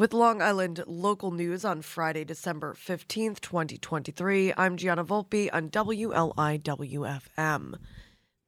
With Long Island local news on Friday, December 15th, 2023, I'm Gianna Volpe on WLIWFM.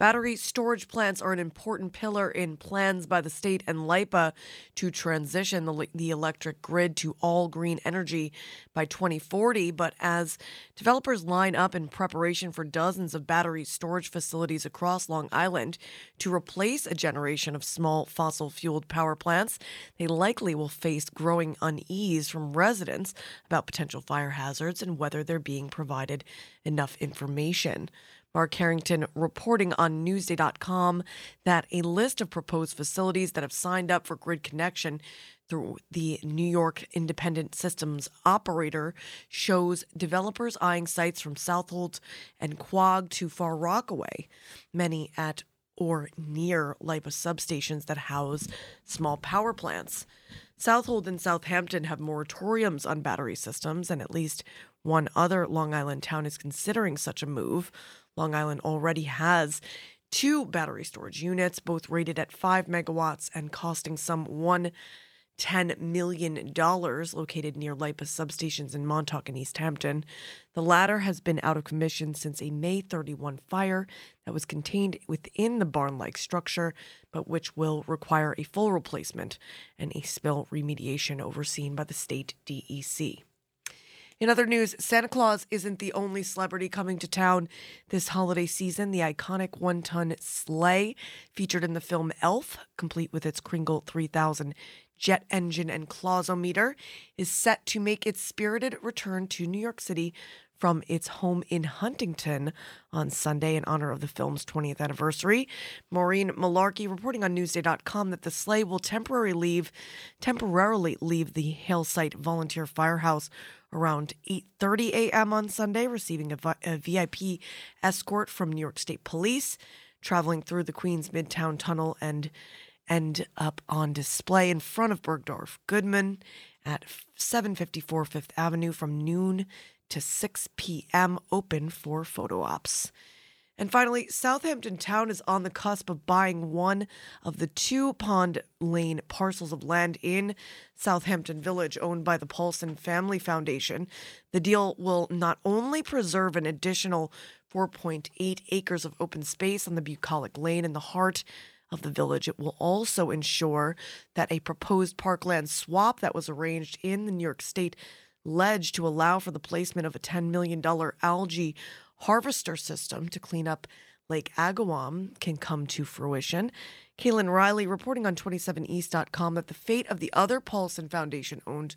Battery storage plants are an important pillar in plans by the state and LIPA to transition the, the, electric grid to all green energy by 2040. But as developers line up in preparation for dozens of battery storage facilities across Long Island to replace a generation of small fossil fueled power plants, they likely will face growing unease from residents about potential fire hazards and whether they're being provided enough information. Mark Harrington reporting on Newsday.com that a list of proposed facilities that have signed up for grid connection through the New York Independent Systems Operator shows developers eyeing sites from Southold and Quogue to Far Rockaway, many at or near LIPA substations that house small power plants. Southold and Southampton have moratoriums on battery systems, and at least one other Long Island town is considering such a move. Long Island already has two battery storage units, both rated at 5 megawatts and costing some one $10 million located near LIPA substations in Montauk and East Hampton. The latter has been out of commission since a May 31 fire that was contained within the barn like structure, but which will require a full replacement and a spill remediation overseen by the state DEC. In other news, Santa Claus isn't the only celebrity coming to town this holiday season. The iconic one ton sleigh featured in the film Elf, complete with its Kringle 3000 jet engine and clausometer, is set to make its spirited return to New York City from its home in Huntington on Sunday in honor of the film's 20th anniversary. Maureen Malarkey reporting on Newsday.com that the sleigh will temporarily leave, temporarily leave the Halesite Volunteer Firehouse around 8:30 a.m. on Sunday, receiving a, a VIP escort from New York State Police, traveling through the Queens Midtown Tunnel and end up on display in front of Bergdorf Goodman at 754 Fifth Avenue from noon to 6 p.m., open for photo ops. And finally, Southampton Town is on the cusp of buying one of the two Pond Lane parcels of land in Southampton Village owned by the Paulson Family Foundation. The deal will not only preserve an additional 4.8 acres of open space on the bucolic lane in the heart of the village, it will also ensure that a proposed parkland swap that was arranged in the New York State ledge to allow for the placement of a $10 million algae harvester system to clean up Lake Agawam can come to fruition. Cailin Riley reporting on 27east.com that the fate of the other Paulson Foundation owned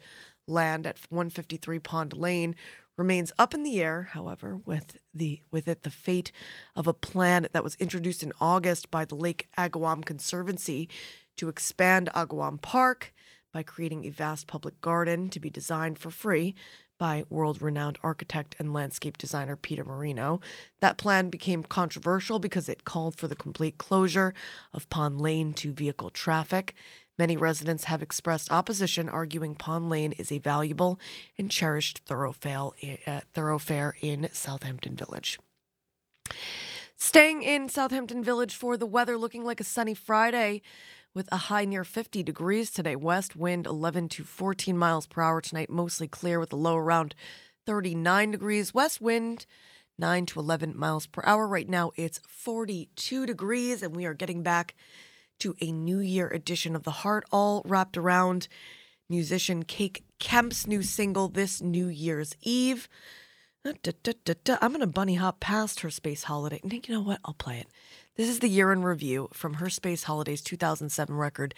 land at 153 Pond Lane remains up in the air, however, with the with it the fate of a plan that was introduced in August by the Lake Agawam Conservancy to expand Agawam Park by creating a vast public garden to be designed for free by world renowned architect and landscape designer Peter Marino. That plan became controversial because it called for the complete closure of Pond Lane to vehicle traffic. Many residents have expressed opposition, arguing Pond Lane is a valuable and cherished thoroughfare, uh, in Southampton Village. Staying in Southampton Village for the weather, looking like a sunny Friday with a high near 50 degrees today. West wind 11 to 14 miles per hour tonight, mostly clear with a low around 39 degrees. West wind 9 to 11 miles per hour. Right now it's 42 degrees, and we are getting back to a New Year edition of The Heart, all wrapped around musician Cake Kemps new single this New Year's Eve. I'm going to bunny hop past Her Space Holiday. And you know what? I'll play it. This is the year in review from Her Space Holiday's 2007 record,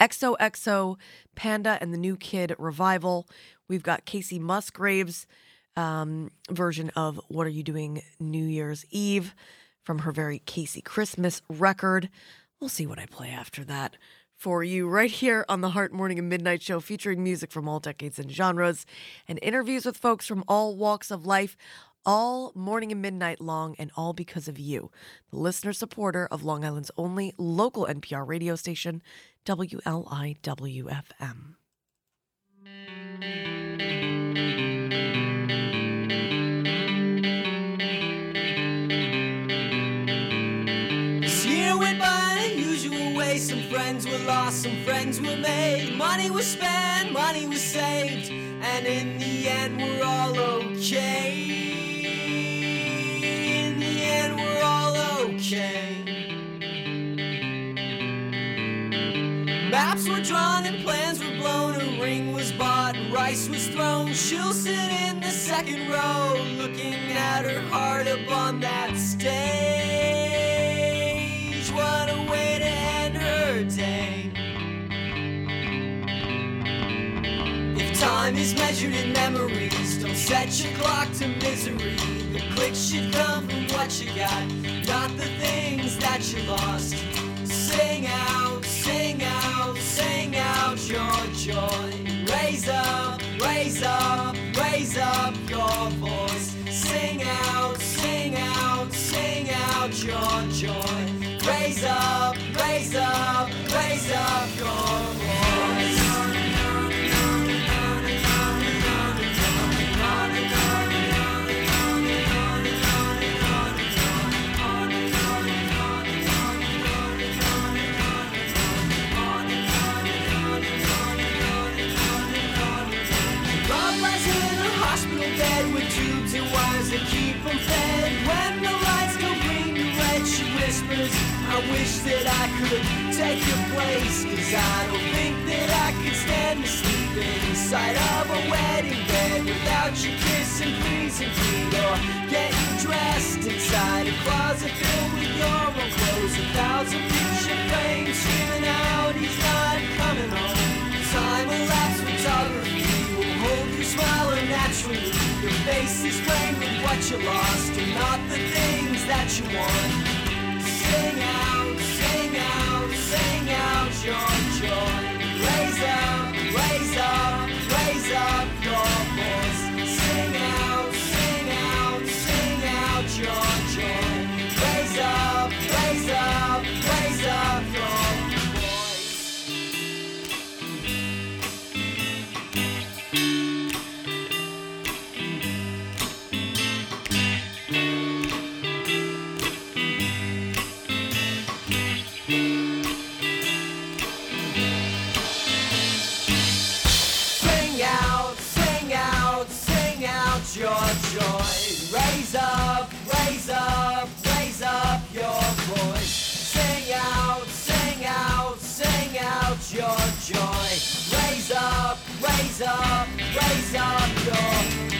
XOXO Panda and the New Kid Revival. We've got Kacey Musgraves' um, version of What Are You Doing New Year's Eve from her very Kacey Christmas record. We'll see what I play after that for you right here on the Heart Morning and Midnight Show, featuring music from all decades and genres and interviews with folks from all walks of life all morning and midnight long, and all because of you, the listener supporter of Long Island's only local NPR radio station, WLIWFM. This year went by in usual way. Some friends were lost some friends were made, money was spent, money was saved, and in the end we're all okay. Okay. Maps were drawn and plans were blown, a ring was bought and rice was thrown. She'll sit in the second row, looking at her heart upon that stage. What a way to end her day. If time is measured in memories, don't set your clock to misery. Clicks should come from what you got, not the things that you lost. Sing out, sing out, sing out your joy. Raise up, raise up, raise up your voice. Sing out, sing out, sing out your joy. Raise up, raise up, raise up your wish that I could take your place. Cause I don't think that I could stand to sleep inside of a wedding bed without your kiss and freezing feet. Or getting dressed inside a closet filled with your own clothes. A thousand picture frames screaming out, he's not coming home. Time elapsed photography will hold you smiling naturally. Your face is framed with what you lost and not the things that you want. Sing out, out, sing out your joy. Raise up, up, raise up your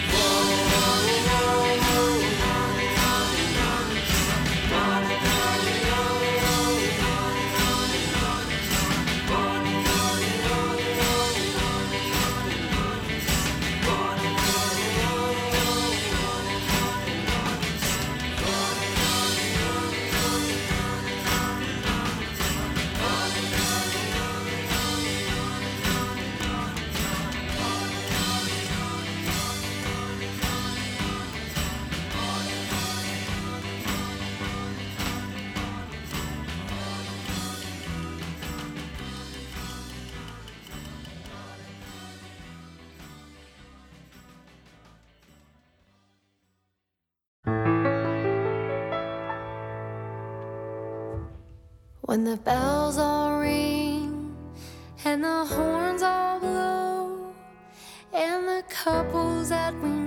When the bells all ring and the horns all blow, and the couples that we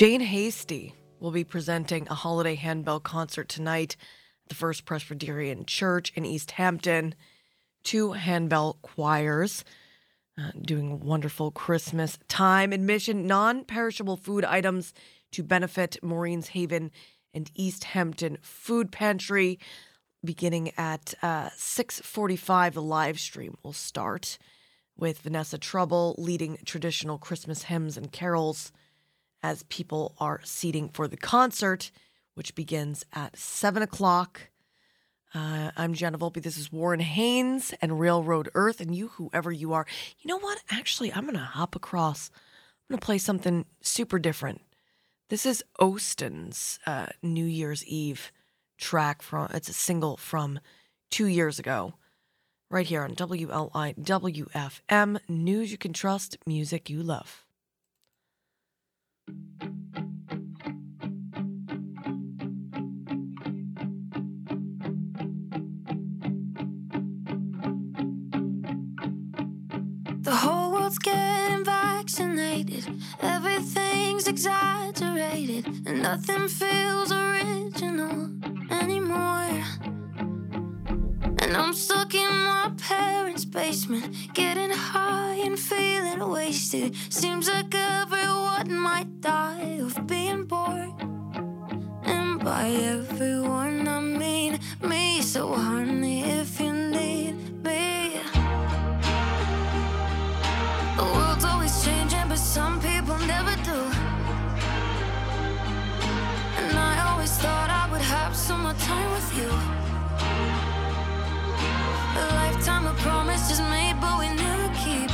Jane Hasty will be presenting a holiday handbell concert tonight at the First Presbyterian Church in East Hampton. Two handbell choirs uh, doing wonderful Christmas time. Admission non perishable food items to benefit Maureen's Haven and East Hampton Food Pantry. Beginning at uh, 6:45, the live stream will start with Vanessa Trouble leading traditional Christmas hymns and carols as people are seating for the concert, which begins at 7 o'clock. Uh, I'm Gianna Volpe. This is Warren Haynes and Railroad Earth. And you, whoever you are, you know what? Actually, I'm going to hop across. I'm going to play something super different. This is Ostin's uh, New Year's Eve track from, it's a single from two years ago, right here on WLIWFM. News you can trust, music you love. The whole world's getting vaccinated. Everything's exaggerated. And nothing feels original anymore. And I'm stuck in my parents' basement, getting high and feeling wasted. Seems like everyone might die of being bored. And by everyone, I mean me. So, honey, if you need me. The world's always changing, but some people never do. And I always thought I would have some more time with you. A lifetime of promises made, but we never keep.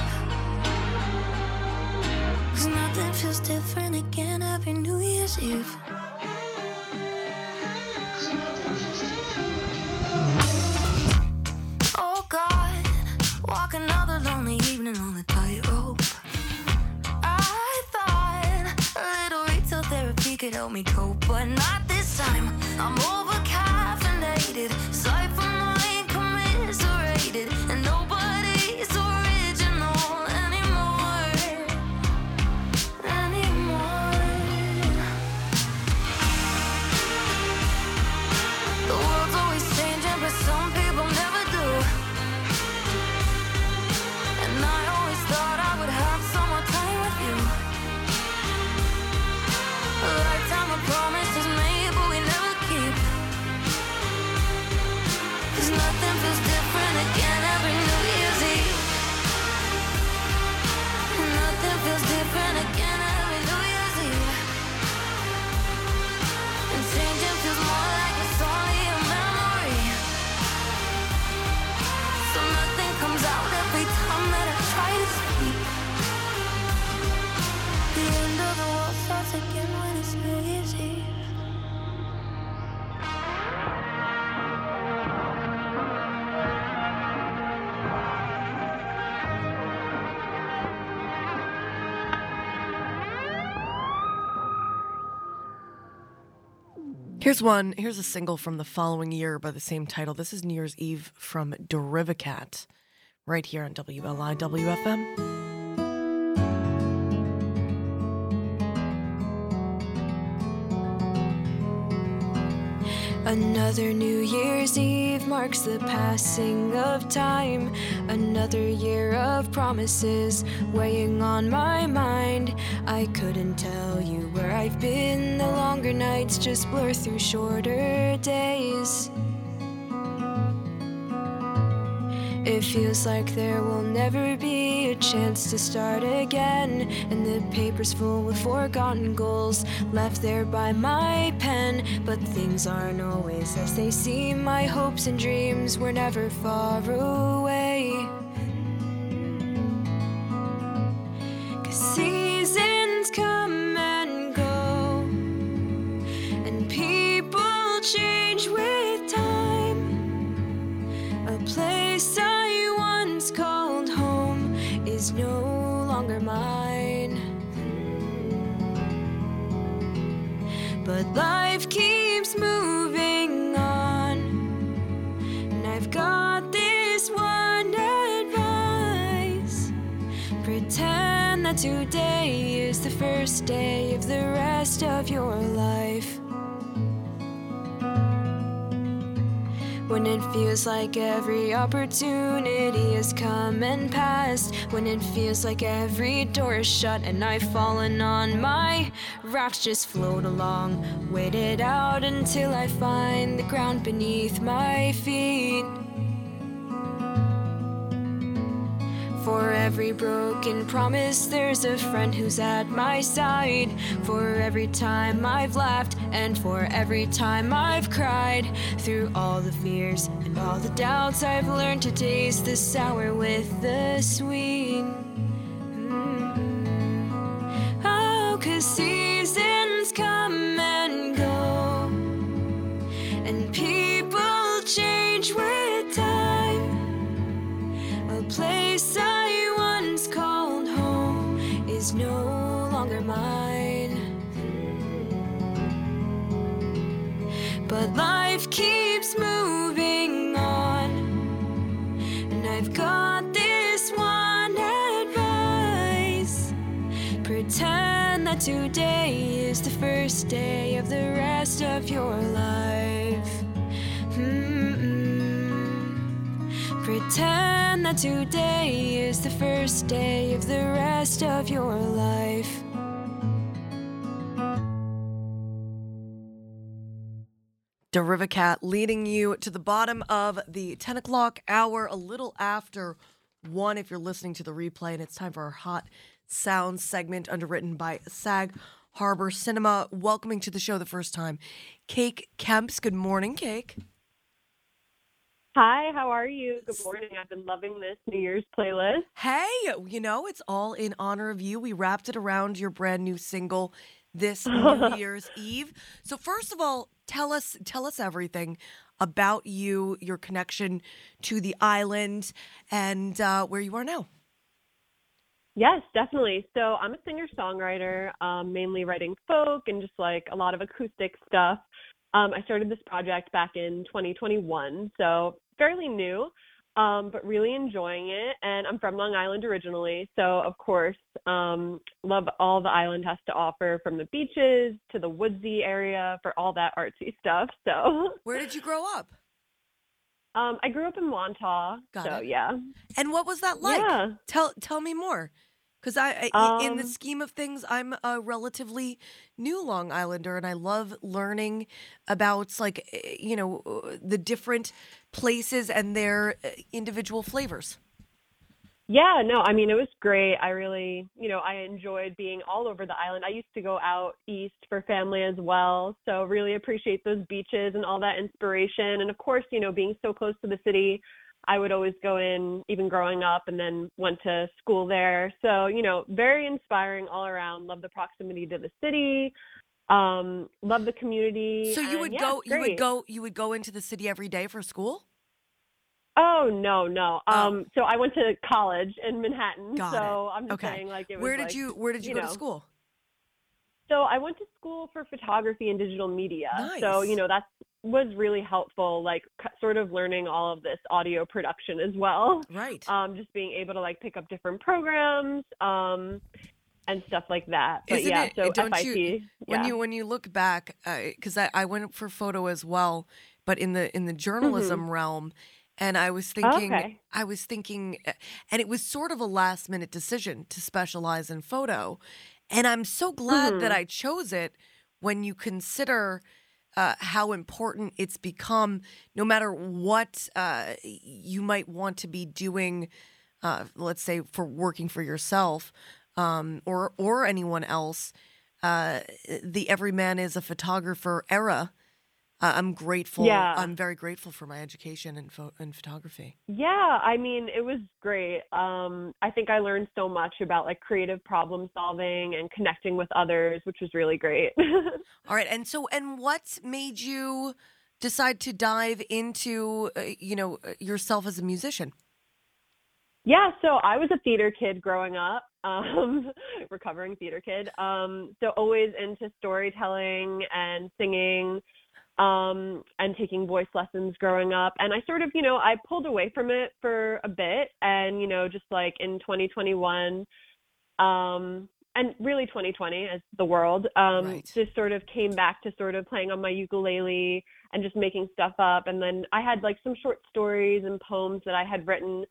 Cause nothing feels different again every New Year's Eve. Oh God, walk another lonely evening on the tightrope. I thought a little read therapy could help me cope, but not this time. I'm over caffeinated, Here's one. Here's a single from the following year by the same title. This is New Year's Eve from Derivacat, right here on WLIWFM. Another New Year's Eve marks the passing of time. Another year of promises weighing on my mind. I couldn't tell you where I've been. The longer nights just blur through shorter days. It feels like there will never be a chance to start again. And the paper's full with forgotten goals left there by my. But things aren't always as they seem. My hopes and dreams were never far away. Pretend that today is the first day of the rest of your life. When it feels like every opportunity has come and passed. When it feels like every door is shut and I've fallen on my rocks, just float along. Wait it out until I find the ground beneath my feet. For every broken promise, there's a friend who's at my side. For every time I've laughed, and for every time I've cried. Through all the fears and all the doubts, I've learned to taste the sour with the sweet. Mm. Oh, cause seasons But life keeps moving on, and I've got this one advice. Pretend that today is the first day of the rest of your life. Mm-mm. Pretend that today is the first day of the rest of your life. Derivacat leading you to the bottom of the 10 o'clock hour, a little after one if you're listening to the replay. And it's time for our Hot Sounds segment underwritten by Sag Harbor Cinema. Welcoming to the show the first time, Cake Kemps. Good morning, Cake. Hi, how are you? Good morning. I've been loving this New Year's playlist. Hey, you know, it's all in honor of you. We wrapped it around your brand new single this New Year's Eve. So first of all, tell us tell us everything about you, your connection to the island, and uh, where you are now. Yes, definitely. So I'm a singer songwriter, um, mainly writing folk and just like a lot of acoustic stuff. Um, I started this project back in 2021, so fairly new, um, but really enjoying it. And I'm from Long Island originally, so of course, um, love all the island has to offer from the beaches to the woodsy area for all that artsy stuff. So, Where did you grow up? um, I grew up in Wantagh, Got so it. yeah. And what was that like? Yeah. Tell tell me more. Because I, I in the Um, scheme of things, I'm a relatively new Long Islander, and I love learning about like eh, you know uh, the different places and their uh, individual flavors. Yeah, no, I mean, it was great. I really, you know, I enjoyed being all over the island. I used to go out east for family as well. So, really appreciate those beaches and all that inspiration. And of course, you know, being so close to the city, I would always go in, even growing up, and then went to school there. So, you know, very inspiring all around. Love the proximity to the city. Um, love the community. So you would yeah, go, you would go, you would go into the city every day for school. Oh no, no. Oh. Um, so I went to college in Manhattan. Got so it. I'm just Okay. saying, like, it was Where did like- you Where did you, you go know. to school? So I went to school for photography and digital media. So you know that was really helpful, like sort of learning all of this audio production as well. Right. Um, just being able to like pick up different programs, um, and stuff like that. But Isn't yeah, it- so don't FIT. you- when yeah. you when you look back because I, I went for photo as well but in the in the journalism realm and i was thinking Mm-hmm. Okay. i was thinking uh, and it was sort of a last minute decision to specialize in photo and i'm so glad that Mhm. i chose it when you consider uh, how important it's become no matter what uh, you might want to be doing uh, let's say for working for yourself um, or or anyone else uh, the everyman is a photographer era. Uh, I'm grateful. Yeah. I'm very grateful for my education in, pho- in photography. Yeah, I mean, it was great. Um, I think I learned so much about like creative problem solving and connecting with others, which was really great. All right, and so and what made you decide to dive into uh, you know uh, yourself as a musician? Yeah, so I was a theater kid growing up, um, recovering theater kid. Um, so always into storytelling and singing, um, and taking voice lessons growing up. And I sort of, you know, I pulled away from it for a bit, and you know, just like in 2021, um, and really 2020 as the world, um, Right. just sort of came back to sort of playing on my ukulele and just making stuff up. And then I had like some short stories and poems that I had written.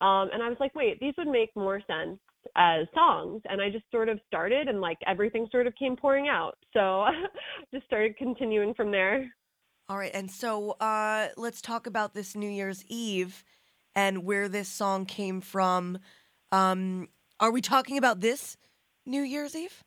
Um, and I was like, wait, these would make more sense as songs. And I just sort of started and like everything sort of came pouring out. So just started continuing from there. All right, and so uh, let's talk about this New Year's Eve and where this song came from. Um, are we talking about this New Year's Eve?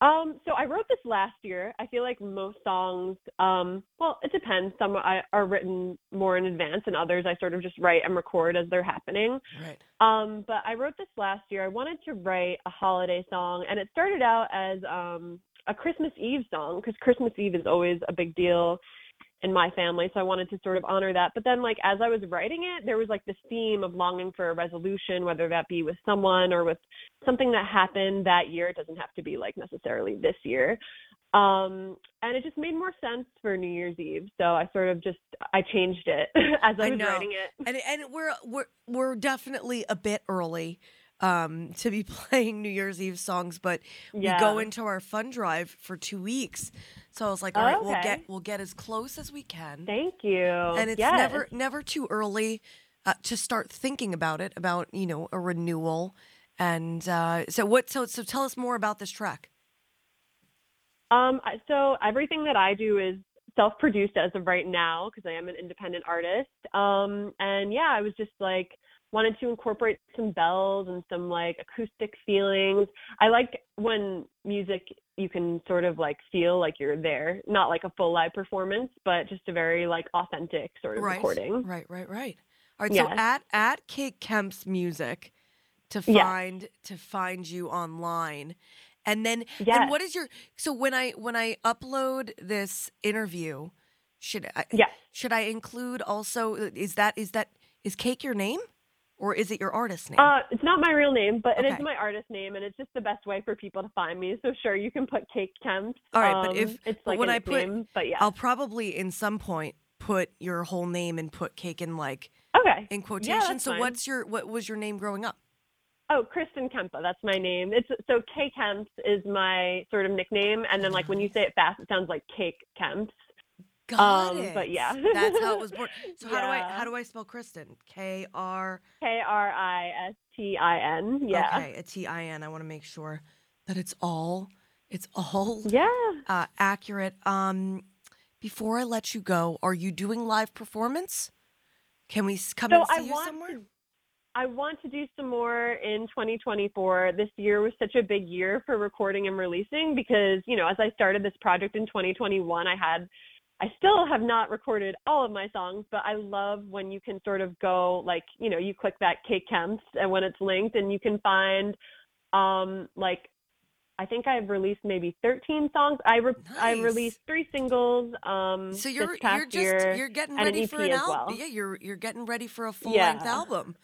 Um, so I wrote this last year. I feel like most songs, um, well, it depends. Some I, are written more in advance, and others I sort of just write and record as they're happening. Right. Um, but I wrote this last year. I wanted to write a holiday song, and it started out as um, a Christmas Eve song because Christmas Eve is always a big deal in my family. So I wanted to sort of honor that. But then, like as I was writing it, there was like this theme of longing for a resolution, whether that be with someone or with something that happened that year. It doesn't have to be like necessarily this year. Um, and it just made more sense for New Year's Eve. So I sort of just I changed it as I, I was know. writing it. and and we're we're we're definitely a bit early um to be playing New Year's Eve songs, but we go into our fun drive for two weeks. So I was like, all right, we'll get we'll get as close as we can, Thank you. and it's Yes. never never too early uh, to start thinking about it, about you know a renewal. And uh, so what? So so tell us more about this track. Um, so everything that I do is self-produced as of right now because I am an independent artist. Um, and yeah, I was just like wanted to incorporate some bells and some like acoustic feelings. I like when music you can sort of like feel like you're there, not like a full live performance, but just a very like authentic sort of right, recording. right, right, right. All right. So at at Cake Kemps music to Yes. find to find you online, and then Yes. and what is your so when I when I upload this interview, should I Yes. should I include also is that is that is Cake your name or is it your artist name? Uh, it's not my real name, but it is my artist name, and it's just the best way for people to find me. So sure, you can put Cake Kemp. All right, but Um, if- it's like when I put- nickname, but yeah, I'll probably in some point put your whole name and put cake in like okay. in quotation. that's so fine. what's your what was your name growing up? Oh, Kristin Kempa, that's my name. It's so K Kemp is my sort of nickname, and then like when you say it fast, it sounds like Cake Kemps. Got Um, it. but yeah. that's how it was born. So how do I how do I spell Kristin? K R. K R I S T I N. Yeah. Okay, a T I N. I want to make sure that it's all it's all Yeah. uh, accurate. Um, before I let you go, are you doing live performance? Can we come So and see I you want somewhere? to I want to do some more in 2024. This year was such a big year for recording and releasing because, you know, as I started this project in 2021, I had I still have not recorded all of my songs, but I love when you can sort of go like, you know, you click that K Kemps and when it's linked and you can find um like I think I've released maybe 13 songs. I re- I released three singles um So you're you're just year. you're getting and an ready for an album. well. Yeah, you're you're getting ready for a full length Yeah. album.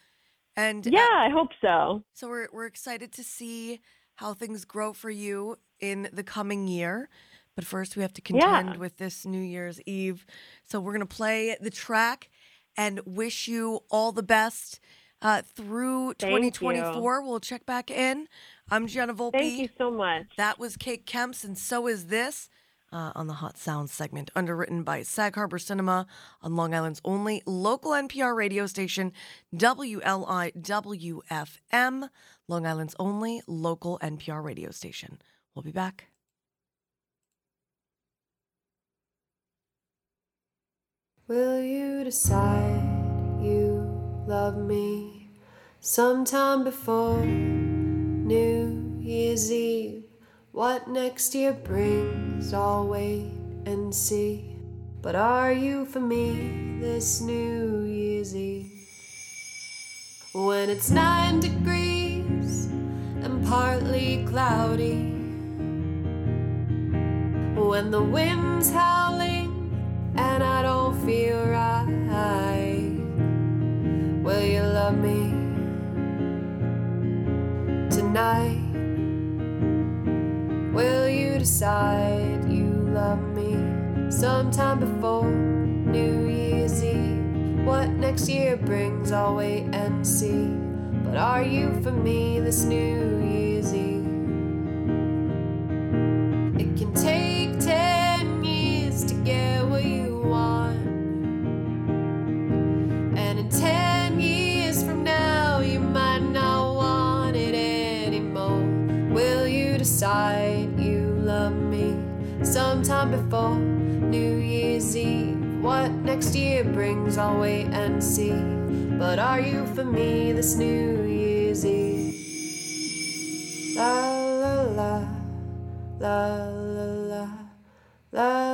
And uh, Yeah, I hope so. So we're we're excited to see how things grow for you in the coming year. But first we have to contend Yeah. with this New Year's Eve. So we're gonna play the track and wish you all the best uh, through Thank 2024. We'll check back in. I'm Gianna Volpe. Thank you so much. That was Cake Kemps, and so is this uh, on the Hot Sounds segment, underwritten by Sag Harbor Cinema on Long Island's only local NPR radio station, WLIWFM, Long Island's only local NPR radio station. We'll be back. Will you decide you love me sometime before New Year's Eve? What next year brings, I'll wait and see. But are you for me this New Year's Eve? When it's nine degrees and partly cloudy, when the wind's howling and I feel right. Will you love me tonight? Will you decide you love me sometime before New Year's Eve? What next year brings, I'll wait and see. But are you for me this New Year's before New Year's Eve? What next year brings, I'll wait and see. But are you for me this New Year's Eve? La la. La la la la la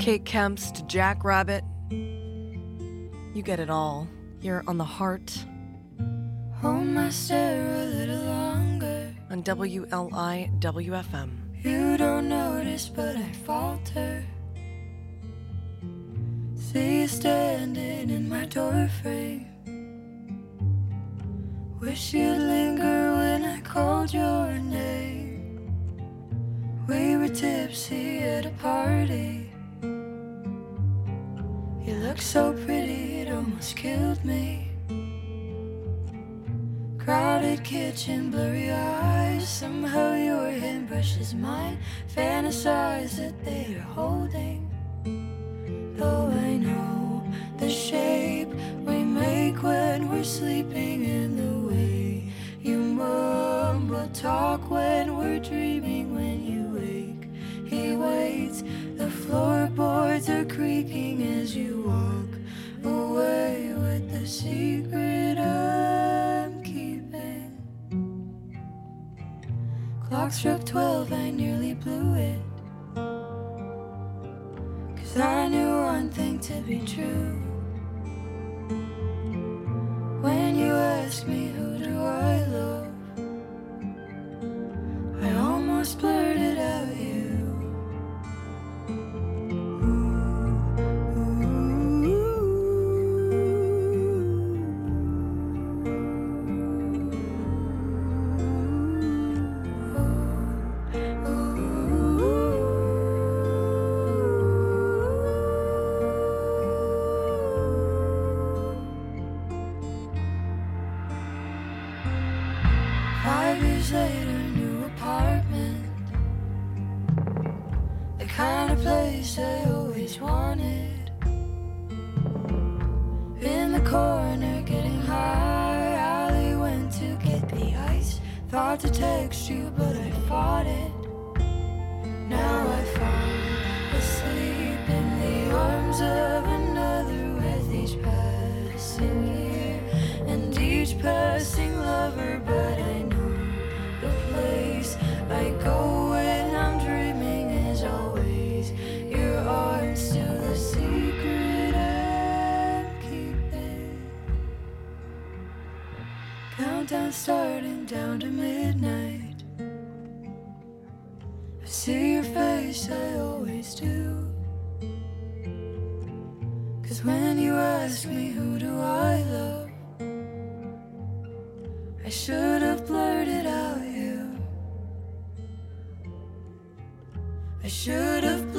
Cake Kemps to Jack Rabbit, you get it all here on the Heart Hold my stare a little longer. on WLIWFM. You don't notice, but I falter. See you standing in my doorframe. Wish you'd linger when I called your name. We were tipsy at a party. You look so pretty, it almost killed me. Crowded kitchen, blurry eyes. Somehow your hand brushes mine. Fantasize that they are holding. Though I know the shape we make when we're sleeping in the way you mumble talk when floorboards are creaking as you walk away with the secret I'm keeping. Clock struck twelve, I nearly blew it. Cause I knew one thing to be true. When you ask me who do I love, Thought to text you, but I fought it. Down to midnight. I see your face, I always do. Cause when you ask me who do I love, I should have blurted out you. I should have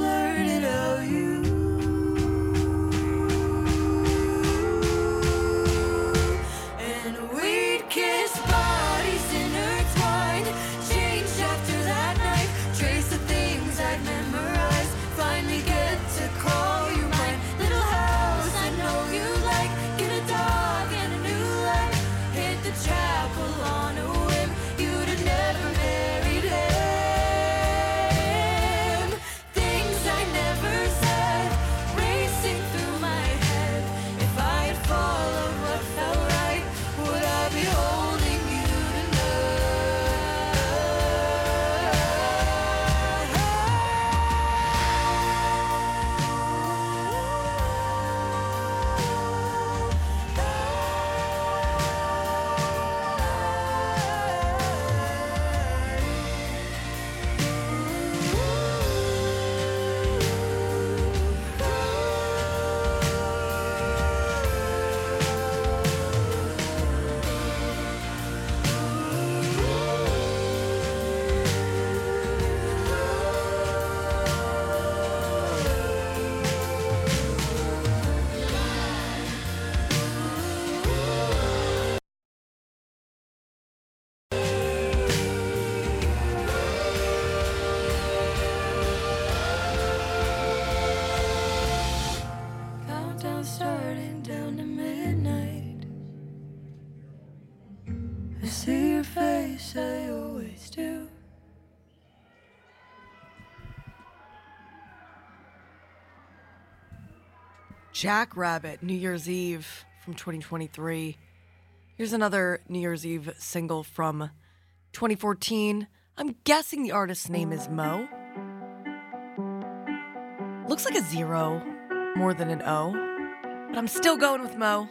Jack Rabbit, New Year's Eve from 2023. Here's another New Year's Eve single from 2014. I'm guessing the artist's name is Mo. Looks like a zero more than an O, but I'm still going with Mo.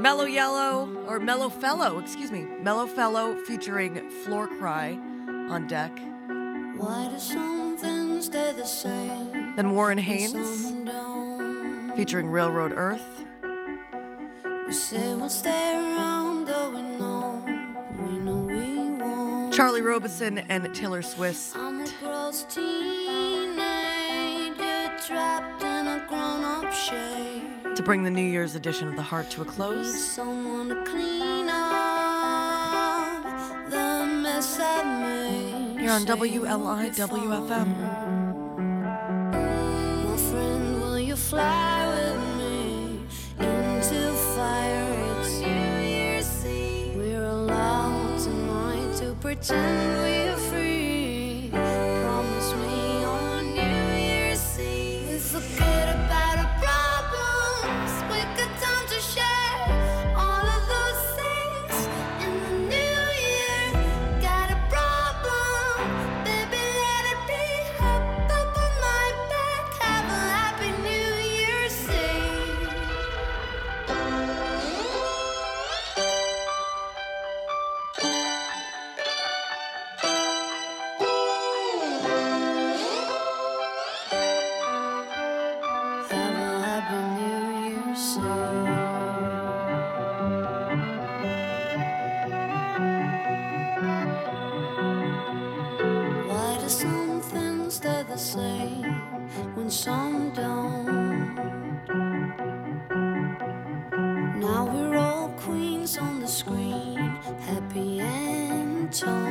Mellow Yellow, or Mellow Fellow, excuse me, Mellow Fellow featuring Floor Cry on deck. Why do some things stay the same? Then Warren Haynes? Featuring Railroad Earth. We say we'll stay around, though we know, we know we won't. Charlie Robinson and Taylor Swift. I'm a gross teenager trapped in a grown-up shade. to bring the New Year's edition of The Heart to a close. someone to clean up the mess I've made. Here on you WLIWFM. My friend, will you fly pretend we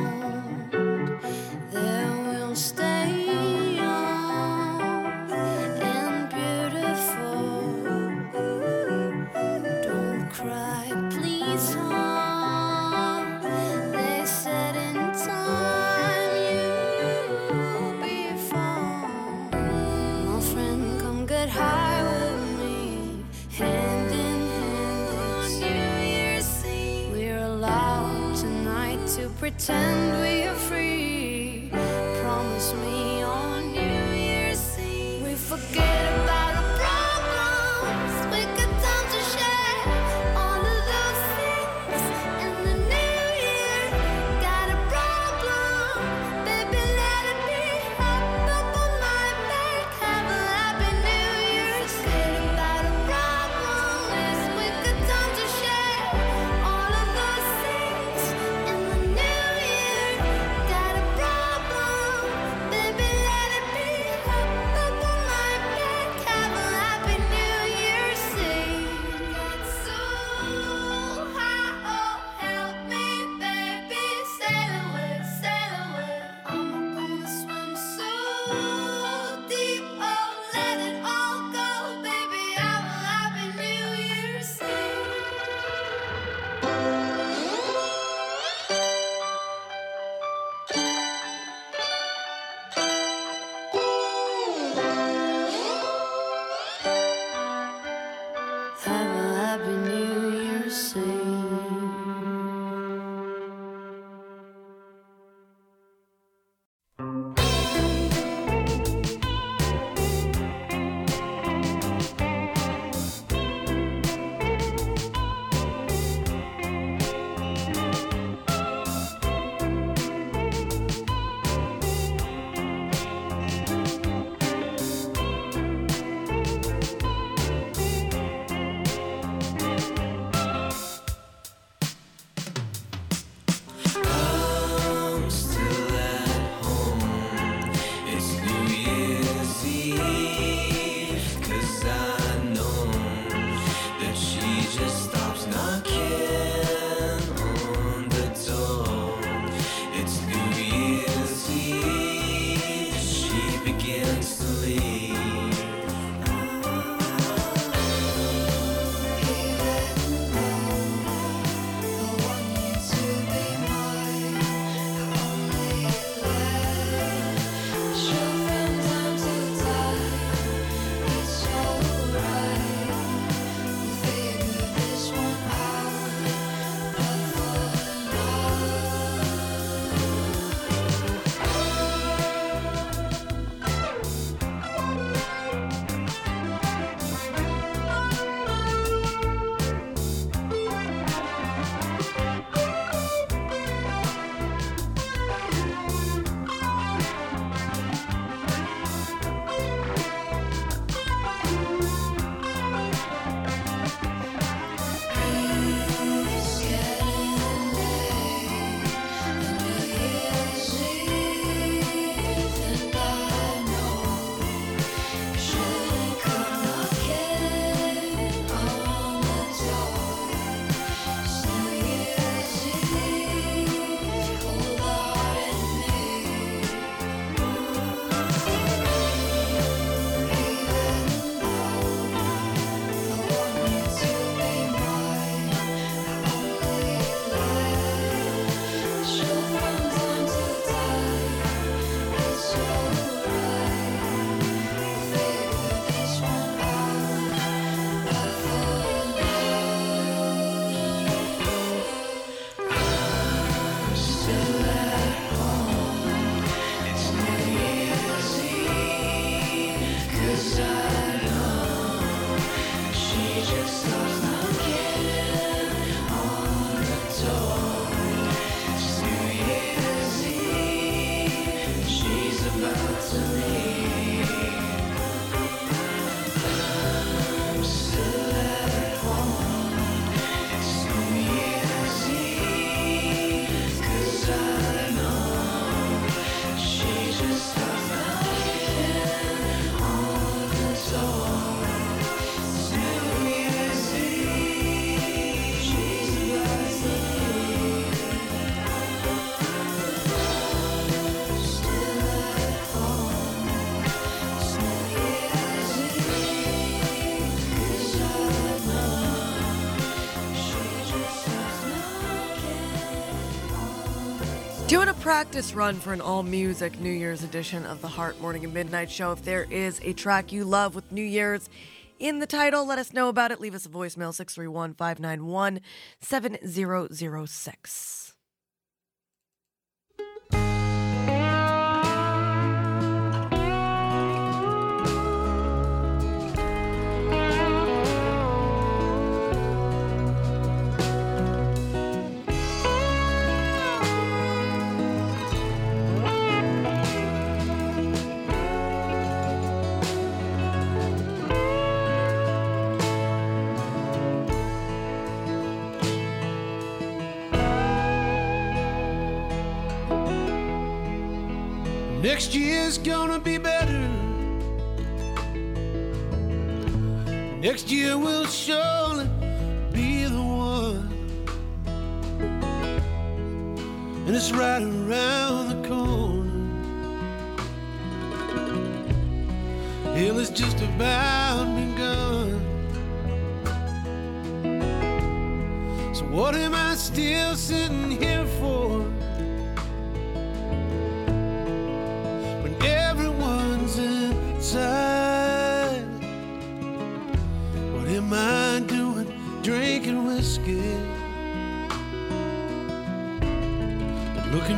told pretend Have a happy new year, say. Practice run for an all music New Year's edition of the Heart Morning and Midnight Show. If there is a track you love with New Year's in the title, let us know about it. Leave us a voicemail 631 591 7006. Next year's gonna be better. Next year will surely be the one. And it's right around the corner. Hell is just about begun. So what am I still sitting here for?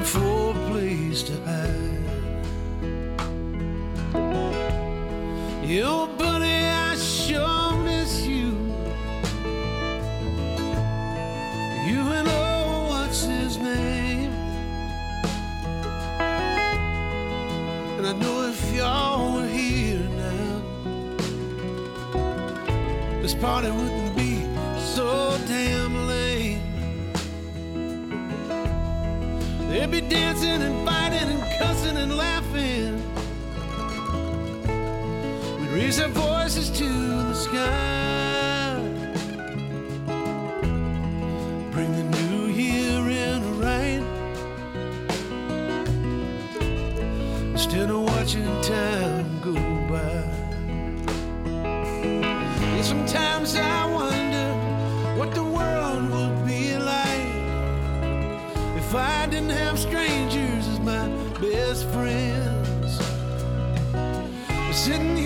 For a place to hide. Yo, buddy, I sure miss you. You and oh, what's his name? And I know if y'all were here now, this party wouldn't be so damn be dancing and fighting and cussing and laughing. We'd raise our voices to the sky. Sitting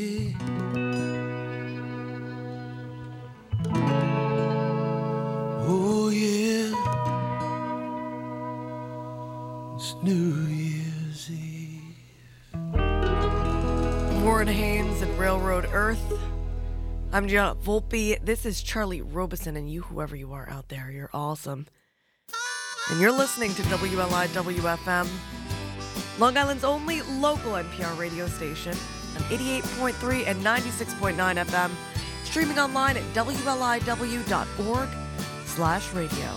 Oh. Warren Haynes and Railroad Earth. I'm Gianna Volpe. This is Charlie Robeson, and you, whoever you are out there, you're awesome. And you're listening to WLI WFM, Long Island's only local NPR radio station, on 88.3 and 96.9 FM, streaming online at wliw.org slash radio.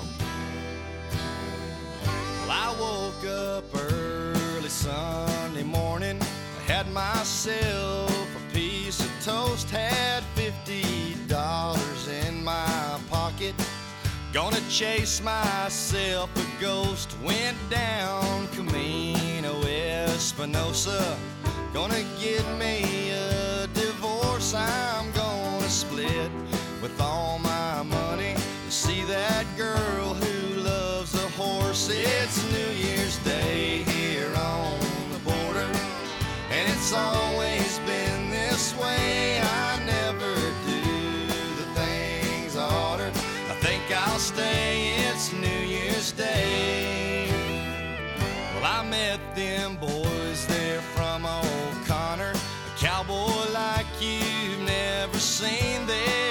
Well, I woke up early Sunday morning. I had myself a piece of toast, had fifty dollars in my pocket. Gonna chase myself a ghost. Went down Camino Espinosa. Gonna get me a divorce. I'm gonna split with all my money to see that girl who loves a horse. It's New Year's Day here on the border, and it's always been this way. I never do the things I ordered. I think I'll stay. It's New Year's Day. Well, I met them boys seen. They're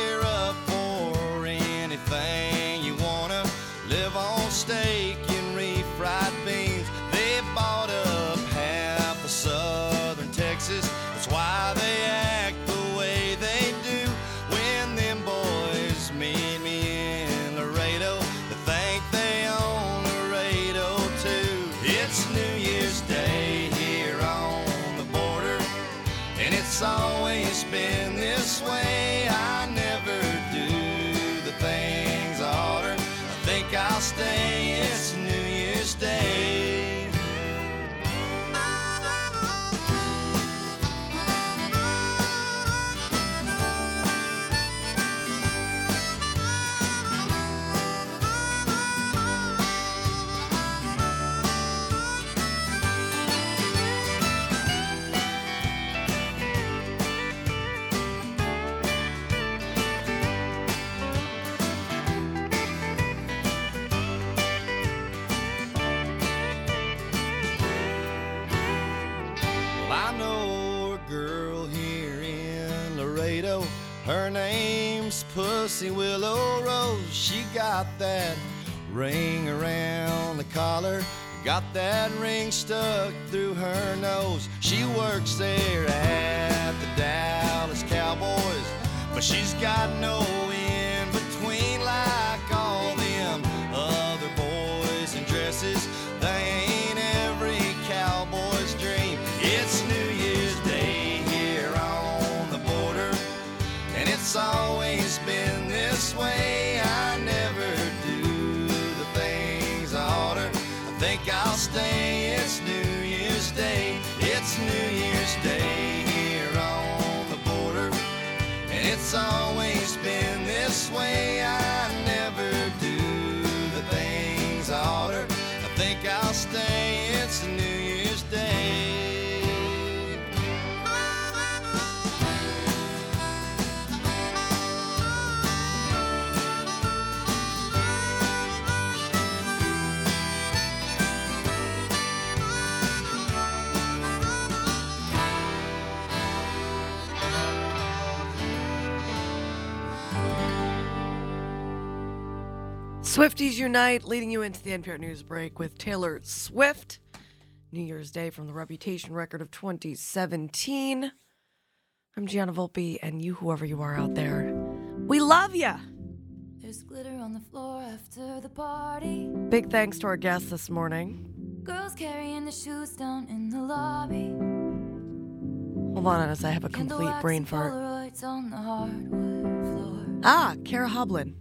Willow Rose. She got that ring around the collar. Got that ring stuck through her nose. She works there at the Dallas Cowboys, but she's got no always been this way. I Swifties Unite, leading you into the NPR News break with Taylor Swift. New Year's Day from the Reputation record of 2017. I'm Gianna Volpe, and you, whoever you are out there, we love you. There's glitter on the floor after the party. Big thanks to our guests this morning. Girls carrying the shoes down in the lobby. Hold on, as I have a complete brain fart. On the floor. Ah, Kara Hoblin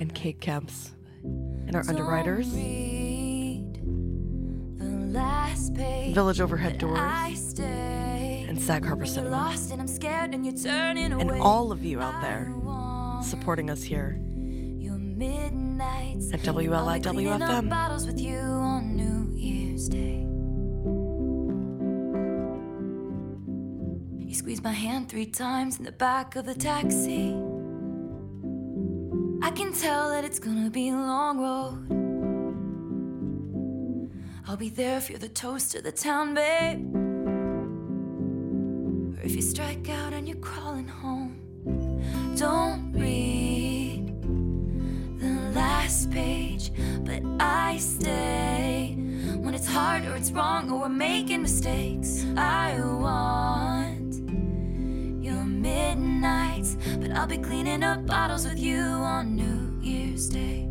and me from and Cake Kemps and our underwriters. read last page Village Overhead Doors and Sag Harbor Cinema. and I'm scared and you're turning And all of you out there supporting us here. At I'll be cleaning up WLIWFM. bottles with you on New Year's Day. You squeezed my hand three times in the back of the taxi it's gonna be a long road. I'll be there if you're the toast of the town, babe. Or if you strike out and you're crawling home. Don't read the last page, but I stay. When it's hard or it's wrong or we're making mistakes, I want your midnights, but I'll be cleaning up bottles with you on new. Year's Day.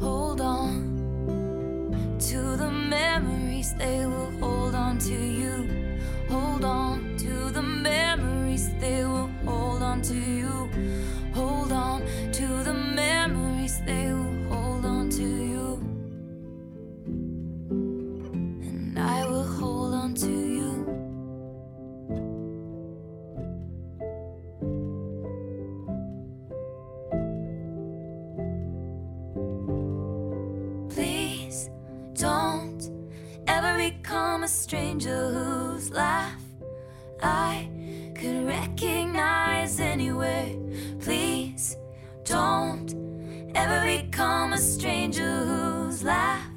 Hold on to the memories, they will hold on to you. Hold on to the memories, they will hold on to you. Hold on to the memories, they will from a stranger whose laugh I could recognize anywhere. Please don't ever become a stranger whose laugh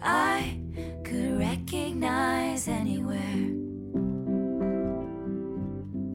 I could recognize anywhere.